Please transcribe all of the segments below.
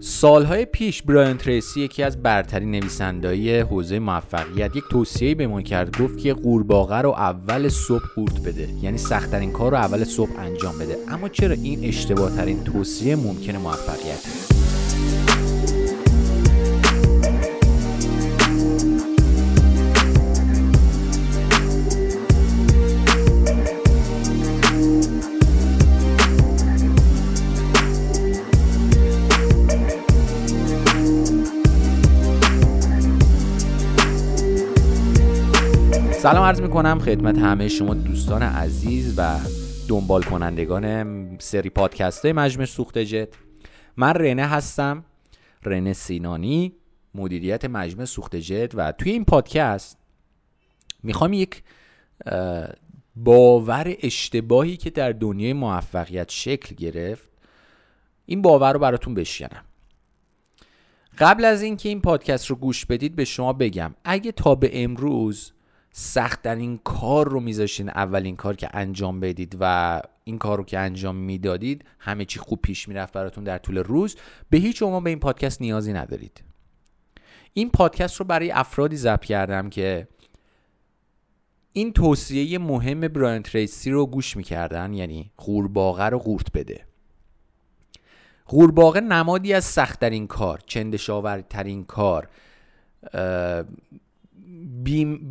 سالهای پیش برایان تریسی یکی از برترین نویسندهای حوزه موفقیت یک توصیه به ما کرد گفت که قورباغه رو اول صبح قورت بده یعنی سختترین کار رو اول صبح انجام بده. اما چرا این اشتباه ترین توصیه ممکن موفقیت؟ سلام عرض می‌کنم خدمت همه شما دوستان عزیز و دنبال کنندگان سری پادکست های مجمع سوخت جت. من رنه هستم رنه سینانی مدیریت مجمع سوخت جت و توی این پادکست می‌خوام یک باور اشتباهی که در دنیای موفقیت شکل گرفت این باور رو براتون بشینم قبل از اینکه این پادکست رو گوش بدید به شما بگم اگه تا به امروز سخت در این کار رو میذاشین اولین کار که انجام بدید و این کار رو که انجام می‌دادید همه چی خوب پیش می‌رفت براتون در طول روز. به هیچ شما به این پادکست نیازی ندارید. این پادکست رو برای افرادی ضبط کردم که این توصیه مهم برایان تریسی رو گوش می‌کردن یعنی قورباغه رو قورت بده. قورباغه نمادی از سخت این کار چندشاورترین کار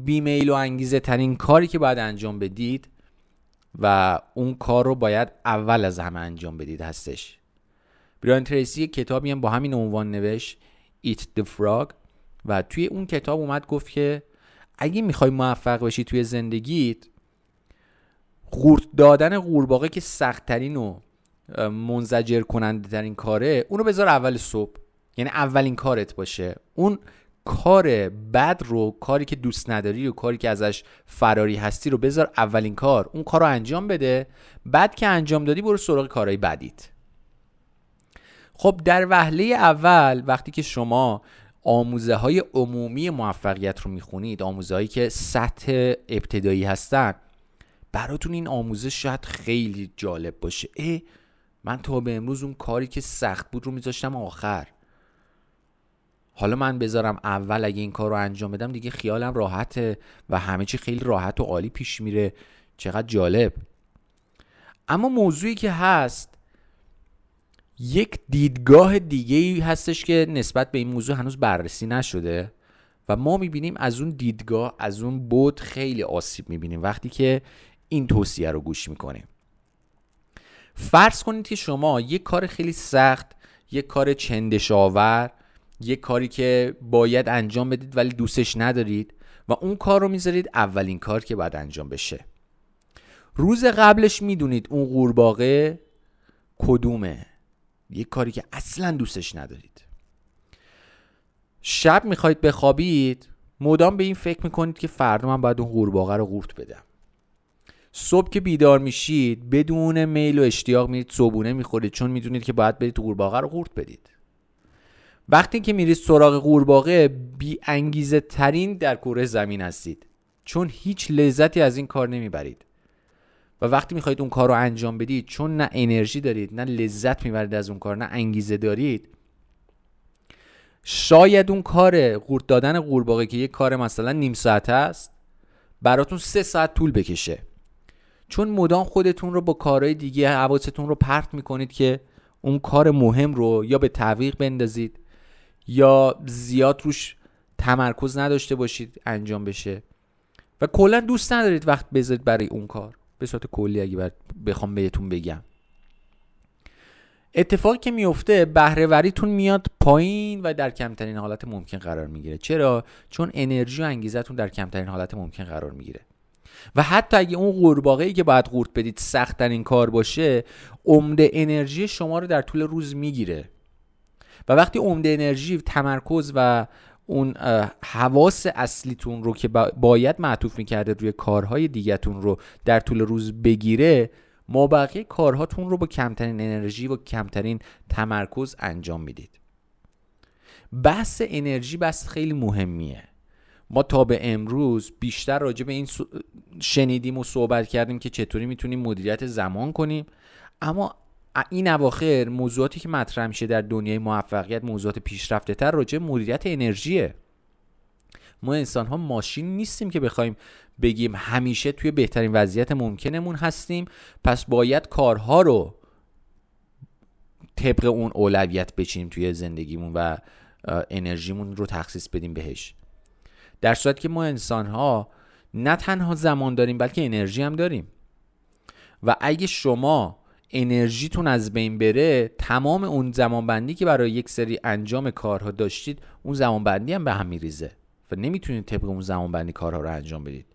بیمیل و انگیزه ترین کاری که باید انجام بدید و اون کار رو باید اول از همه انجام بدید هستش. برایان تریسی کتابی هم با همین عنوان نوشت Eat the Frog. و توی اون کتاب اومد گفت که اگه می‌خوای موفق بشی توی زندگیت قورت دادن قورباغه که سختترین و منزجر کننده ترین کاره اونو بذار اول صبح. یعنی اولین کارت باشه. اون کار بد رو کاری که دوست نداری و کاری که ازش فراری هستی رو بذار اولین کار. اون کار رو انجام بده. بعد که انجام دادی برو سراغ کارهای بدیت خب در وهله اول وقتی که شما آموزه های عمومی موفقیت رو می‌خونید آموزه هایی که سطح ابتدایی هستن براتون این آموزش شاید خیلی جالب باشه. اه من تا به امروز اون کاری که سخت بود رو میذاشتم آخر. حالا من بذارم اول اگه این کار رو انجام بدم دیگه خیالم راحته و همه چی خیلی راحت و عالی پیش میره. چقدر جالب. اما موضوعی که هست یک دیدگاه دیگه هستش که نسبت به این موضوع هنوز بررسی نشده و ما می‌بینیم از اون دیدگاه از اون بود خیلی آسیب می‌بینیم وقتی که این توصیه رو گوش می‌کنیم. فرض کنید که شما یک کار خیلی سخت یک کار چندشاور یک کاری که باید انجام بدید ولی دوستش ندارید و اون کار رو می‌ذارید اولین کار که باید انجام بشه. روز قبلش می‌دونید اون قورباغه کدومه. یک کاری که اصلا دوستش ندارید. شب می‌خواید بخوابید مدام به این فکر می‌کنید که فردا من باید اون قورباغه رو قورت بدم. صبح که بیدار میشید بدون میل و اشتیاق میرید صبونه می‌خورید چون می‌دونید که باید برید قورباغه رو قورت بدید. وقتی که میرید سراغ قورباغه بی انگیزه ترین در کره زمین هستید. چون هیچ لذتی از این کار نمی‌برید. و وقتی می‌خواید اون کار رو انجام بدید چون نه انرژی دارید نه لذت می‌برید از اون کار نه انگیزه دارید شاید اون کار قورت دادن قورباغه که یک کار مثلا نیم ساعت است براتون سه ساعت طول بکشه. چون مدام خودتون رو با کارهای دیگه حواستون رو پرت می‌کنید که اون کار مهم رو یا به تعویق بندازید یا زیاد روش تمرکز نداشته باشید انجام بشه. و کلا دوست ندارید وقت بذارید برای اون کار. به صورت کلی اگه بخوام بهتون بگم. اتفاقی که میفته بهرهوریتون میاد پایین و در کمترین حالت ممکن قرار می‌گیره. چرا؟ چون انرژی و انگیزتون در کمترین حالت ممکن قرار می‌گیره. و حتی اگه اون قورباغه ای که باید قورت بدید سخت این کار باشه عمده انرژی شما رو در طول روز می‌گیره. و وقتی عمده انرژی تمرکز و اون حواس اصلیتون رو که باید معطوف می‌کرده روی کارهای دیگهتون رو در طول روز بگیره ما بقیه کارهاتون رو با کمترین انرژی و کمترین تمرکز انجام می‌دید. بحث انرژی بحث خیلی مهمیه. ما تا به امروز بیشتر راجع به این شنیدیم و صحبت کردیم که چطوری می‌تونیم مدیریت زمان کنیم. اما این اواخر موضوعاتی که مطرح میشه در دنیای موفقیت موضوعات پیشرفته تر راجع مدیریت انرژیه. ما انسان ها ماشین نیستیم که بخوایم بگیم همیشه توی بهترین وضعیت ممکنمون هستیم پس باید کارها رو طبق اون اولویت بچینیم توی زندگیمون و انرژیمون رو تخصیص بدیم بهش. در صورت که ما انسان ها نه تنها زمان داریم بلکه انرژی هم داریم. و اگه شما انرژیتون از بین بره تمام اون زمانبندی که برای یک سری انجام کارها داشتید اون زمانبندی هم به هم میریزه و نمی‌تونید طبق اون زمانبندی کارها رو انجام بدید.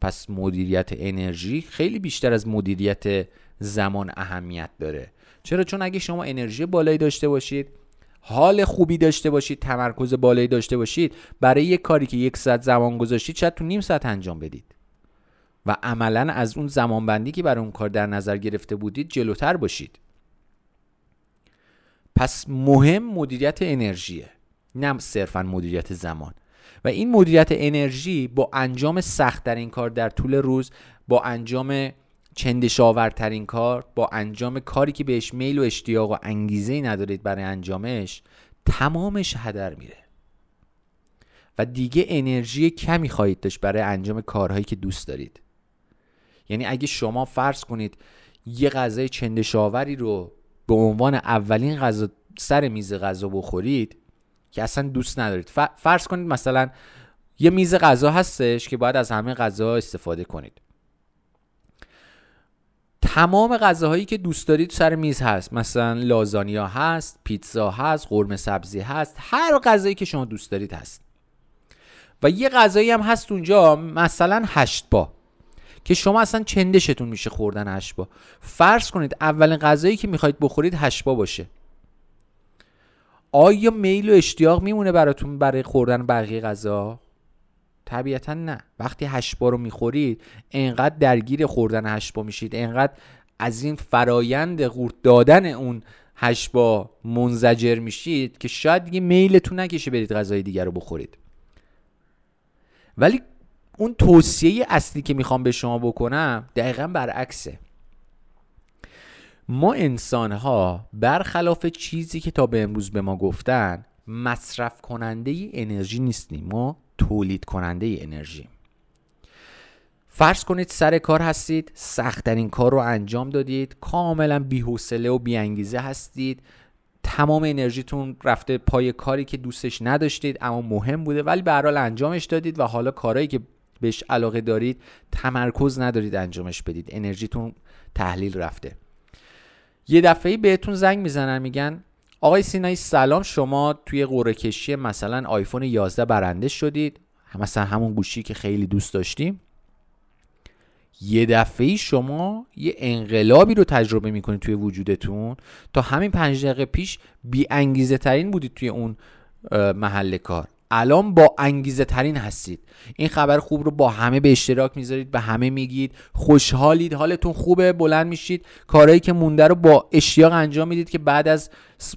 پس مدیریت انرژی خیلی بیشتر از مدیریت زمان اهمیت داره. چرا؟ چون اگه شما انرژی بالایی داشته باشید حال خوبی داشته باشید تمرکز بالایی داشته باشید برای یک کاری که یک ساعت زمان گذاشتید شاید تو نیم ساعت انجام بدید. و عملا از اون زمانبندی که برای اون کار در نظر گرفته بودید جلوتر باشید. پس مهم مدیریت انرژیه نه صرفا مدیریت زمان. و این مدیریت انرژی با انجام سخت این کار در طول روز با انجام چندشاورترین کار با انجام کاری که بهش میل و اشتیاق و انگیزه ندارید برای انجامش تمامش هدر میره. و دیگه انرژی کمی خواهید داشت برای انجام کارهایی که دوست دارید. یعنی اگه شما فرض کنید یه غذای چندشاوری رو به عنوان اولین غذا سر میز غذا بخورید که اصلا دوست ندارید. فرض کنید مثلا یه میز غذا هستش که باید از همه غذا استفاده کنید. تمام غذاهایی که دوست دارید سر میز هست. مثلا لازانیا هست پیتزا هست قرمه سبزی هست. هر غذایی که شما دوست دارید هست. و یه غذایی هم هست اونجا مثلا هشت با. که شما اصلا چندشتون میشه خوردن هشت با فرض کنید اولین غذایی که می‌خواید بخورید هشت با باشه. آیا میل و اشتیاق میمونه براتون برای خوردن بقیه غذا؟ طبیعتا نه. وقتی هشبا رو می‌خورید انقدر درگیر خوردن هشبا میشید انقدر از این فرایند قورت دادن اون هشبا منزجر میشید که شاید دیگه میلتون نکشه برید غذای دیگر رو بخورید. ولی اون توصیه اصلی که می‌خوام به شما بکنم دقیقا برعکسه. ما انسان ها برخلاف چیزی که تا به امروز به ما گفتن مصرف کننده انرژی نیستیم. ما تولید کننده انرژی فرض کنید سر کار هستید سختترین کار رو انجام دادید کاملا بیحوصله و بیانگیزه هستید. تمام انرژیتون رفته پای کاری که دوستش نداشتید اما مهم بوده ولی به حال انجامش دادید و حالا کارهایی که بهش علاقه دارید تمرکز ندارید انجامش بدید. انرژیتون تحلیل رفته. یه دفعه بهتون زنگ می‌زنن میگن آقای سینایی سلام شما توی قرعه کشی مثلا آیفون 11 برنده شدید. مثلا همون گوشی که خیلی دوست داشتیم. یه دفعه شما یه انقلابی رو تجربه می‌کنید توی وجودتون تا همین پنج دقیقه پیش بی انگیزه ترین بودید توی اون محل کار. الان با انگیزه ترین هستید. این خبر خوب رو با همه به اشتراک می‌ذارید به همه میگید. خوشحالید حالتون خوبه بلند میشید. کارهایی که مونده رو با اشتیاق انجام می‌دید که بعد از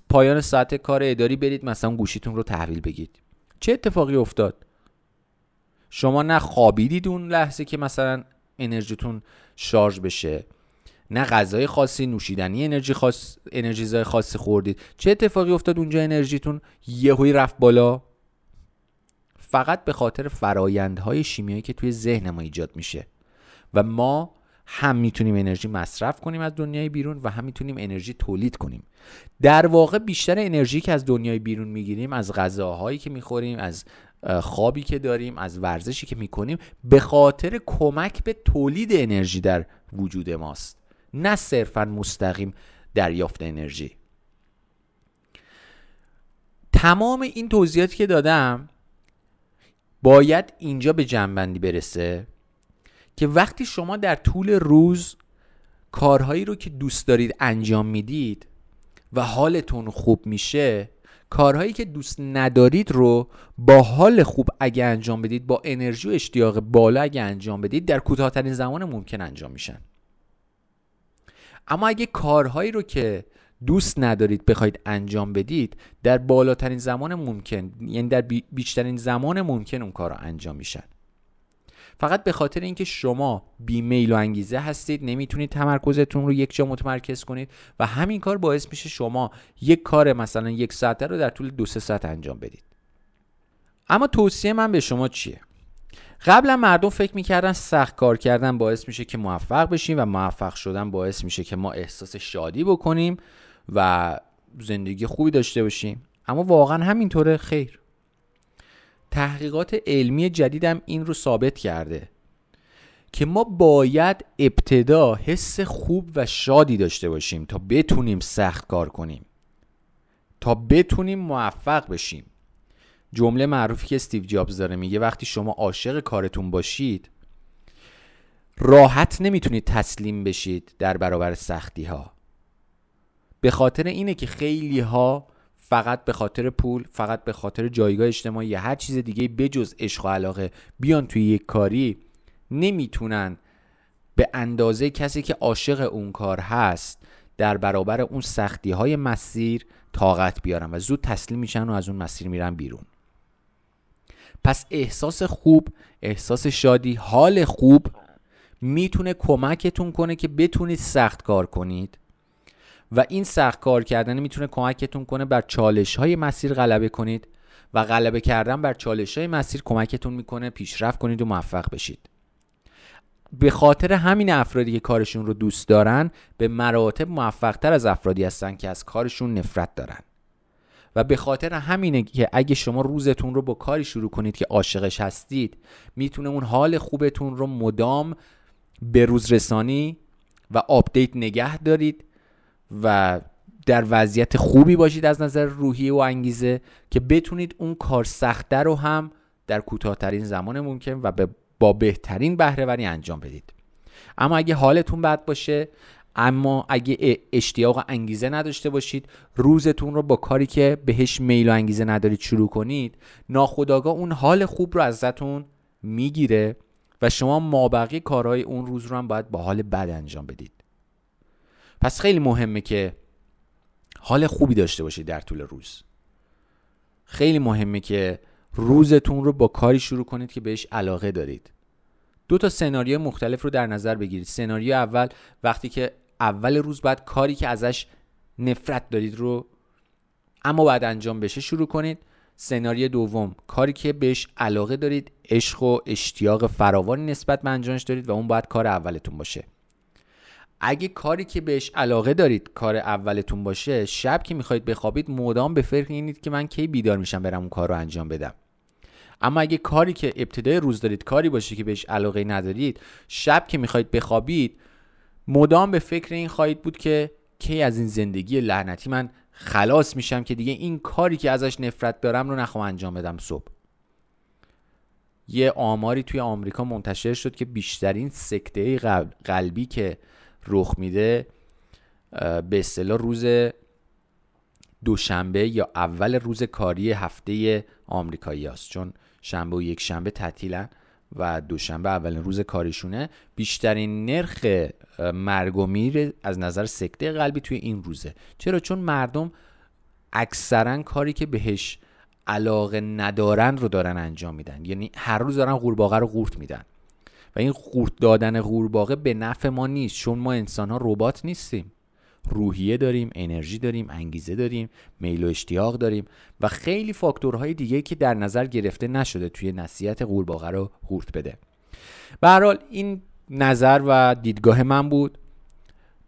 پایان ساعت کار اداری برید مثلا گوشیتون رو تحویل بگید. چه اتفاقی افتاد؟ شما نه خوابیدید اون لحظه که مثلا انرژیتون شارژ بشه نه غذای خاصی نوشیدنی انرژی خاص انرژیزای خاصی خوردید. چه اتفاقی افتاد اونجا انرژیتون یهویی رفت بالا؟ فقط به خاطر فرایندهای شیمیایی که توی ذهن ما ایجاد میشه. و ما هم می‌تونیم انرژی مصرف کنیم از دنیای بیرون و هم می‌تونیم انرژی تولید کنیم. در واقع بیشتر انرژی که از دنیای بیرون می‌گیریم از غذاهایی که می‌خوریم از خوابی که داریم از ورزشی که می‌کنیم به خاطر کمک به تولید انرژی در وجود ماست. نه صرفا مستقیم دریافت انرژی. تمام این توضیحاتی که دادم باید اینجا به جنبندی برسه که وقتی شما در طول روز کارهایی رو که دوست دارید انجام می‌دید و حالتون خوب میشه کارهایی که دوست ندارید رو با حال خوب اگه انجام بدید با انرژی و اشتیاق بالا اگه انجام بدید در کوتاهترین زمان ممکن انجام میشن. اما اگه کارهایی رو که دوست ندارید بخواید انجام بدید در بالاترین زمان ممکن یعنی در بیشترین زمان ممکن اون کار رو انجام میشن. فقط به خاطر اینکه شما بیمیل و انگیزه هستید نمی‌تونید تمرکزتون رو یک جا متمرکز کنید و همین کار باعث میشه شما یک کار مثلا یک ساعته رو در طول دو سه ساعت انجام بدید. اما توصیه من به شما چیه؟ قبلا مردم فکر می‌کردن سخت کار کردن باعث میشه که موفق بشیم و موفق شدن باعث میشه که ما احساس شادی بکنیم. و زندگی خوبی داشته باشیم. اما واقعا همینطوره خیر. تحقیقات علمی جدیدم این رو ثابت کرده که ما باید ابتدا حس خوب و شادی داشته باشیم تا بتونیم سخت کار کنیم. تا بتونیم موفق بشیم. جمله معروفی که استیو جابز داره میگه وقتی شما عاشق کارتون باشید راحت نمی‌تونید تسلیم بشید در برابر سختی ها به خاطر اینه که خیلی ها فقط به خاطر پول فقط به خاطر جایگاه اجتماعی یا هر چیز دیگه بجز عشق و علاقه بیان توی یک کاری نمی‌تونن به اندازه کسی که عاشق اون کار هست در برابر اون سختی های مسیر طاقت بیارن و زود تسلیم میشن و از اون مسیر میرن بیرون. پس احساس خوب احساس شادی حال خوب می‌تونه کمکتون کنه که بتونید سخت کار کنید. و این سخت کار کردن می‌تونه کمکتون کنه بر چالش های مسیر غلبه کنید و غلبه کردن بر چالش های مسیر کمکتون می‌کنه پیشرفت کنید و موفق بشید. به خاطر همین افرادی که کارشون رو دوست دارن به مراتب موفقتر از افرادی هستن که از کارشون نفرت دارن. و به خاطر همینه که اگه شما روزتون رو با کاری شروع کنید که عاشقش هستید می‌تونه اون حال خوبتون رو مدام به روز رسانی و آپدیت نگه دارید و در وضعیت خوبی باشید از نظر روحی و انگیزه که بتونید اون کار سخته رو هم در کوتاهترین زمان ممکن و با بهترین بهرهوری انجام بدید. اما اگه حالتون بد باشه اما اگه اشتیاق و انگیزه نداشته باشید روزتون رو با کاری که بهش میل و انگیزه ندارید شروع کنید ناخداگاه اون حال خوب رو ازتون می‌گیره و شما مابقی کارهای اون روز رو هم باید با حال بد انجام بدید. پس خیلی مهمه که حال خوبی داشته باشید در طول روز. خیلی مهمه که روزتون رو با کاری شروع کنید که بهش علاقه دارید. دو تا سناریو مختلف رو در نظر بگیرید. سناریو اول وقتی که اول روز باید کاری که ازش نفرت دارید رو اما باید انجام بشه شروع کنید. سناریو دوم کاری که بهش علاقه دارید عشق و اشتیاق فراوانی نسبت به انجامش دارید و اون باید کار اولتون باشه. اگه کاری که بهش علاقه دارید کار اولتون باشه شب که می‌خواید بخوابید مدام به فکر اینید که من کی بیدار میشم برم اون کار رو انجام بدم. اما اگه کاری که ابتدای روز دارید کاری باشه که بهش علاقه ندارید شب که می‌خواید بخوابید مدام به فکر این خواهید بود که کی از این زندگی لعنتی من خلاص میشم که دیگه این کاری که ازش نفرت دارم رو نخوام انجام بدم صبح. یه آماری توی آمریکا منتشر شد که بیشترین سکته قلبی که رخ میده به اصطلاح روز دوشنبه یا اول روز کاری هفته آمریکایی است چون شنبه و یک شنبه تعطیلن و دوشنبه اولین روز کاریشونه. بیشترین نرخ مرگ و میر از نظر سکته قلبی توی این روزه. چرا؟ چون مردم اکثرا کاری که بهش علاقه ندارن رو دارن انجام میدن. یعنی هر روز دارن قورباغه رو قورت میدن. و این قورت دادن قورباغه به نفع ما نیست چون ما انسان ها ربات نیستیم. روحیه داریم انرژی داریم انگیزه داریم میل و اشتیاق داریم و خیلی فاکتورهای دیگه که در نظر گرفته نشده توی نصیحت قورباغه رو قورت بده. به حال این نظر و دیدگاه من بود.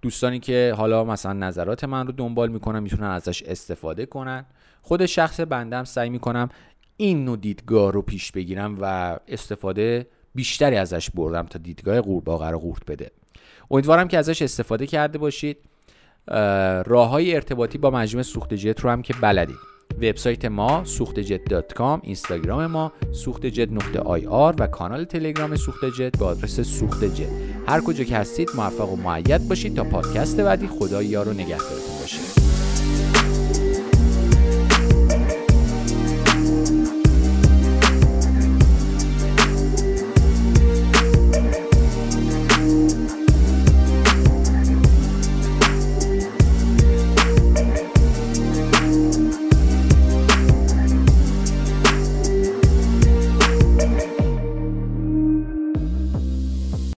دوستانی که حالا مثلا نظرات من رو دنبال می‌کنن می‌تونن ازش استفاده کنن. خود شخص بندم سعی می‌کنم این نوع دیدگاه رو پیش بگیرم و استفاده بیشتری ازش بردم تا دیدگاه قورباغه رو قورت بده. امیدوارم که ازش استفاده کرده باشید. راه های ارتباطی با مجموعه سوخت جت رو هم که بلدید. وبسایت ما سوختجت.com اینستاگرام ما سوختجت نقطه آی آر و کانال تلگرام سوخت جت با آدرس سوخت جت هر کجا که هستید موفق و معید باشید تا پادکست بعدی. خدا یار و نگهدارتون